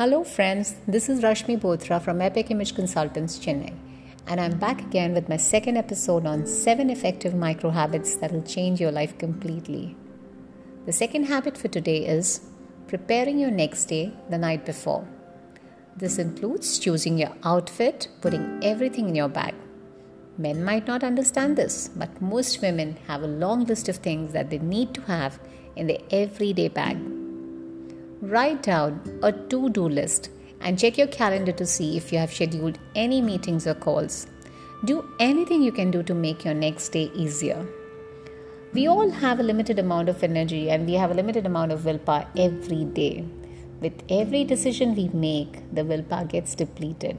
Hello, friends. This is Rashmi Bothra from Epic Image Consultants, Chennai, and I'm back again with my second episode on 7 effective micro habits that will change your life completely. The second habit for today is preparing your next day the night before. This includes choosing your outfit, putting everything in your bag. Men might not understand this, but most women have a long list of things that they need to have in their everyday bag. Write down a to do list and check your calendar to see if you have scheduled any meetings or calls. Do anything you can do to make your next day easier. We all have a limited amount of energy and we have a limited amount of willpower every day. With every decision we make, the willpower gets depleted.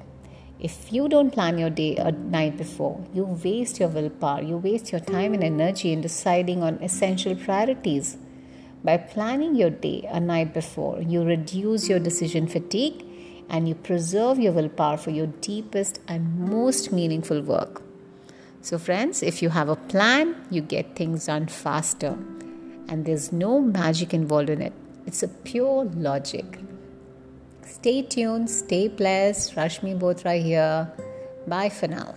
If you don't plan your day a night before, you waste your willpower, you waste your time and energy in deciding on essential priorities. By planning your day a night before, you reduce your decision fatigue and you preserve your willpower for your deepest and most meaningful work. So, friends, if you have a plan, you get things done faster. And there's no magic involved in it, it's a pure logic. Stay tuned, stay blessed. Rashmi Bothra here. Bye for now.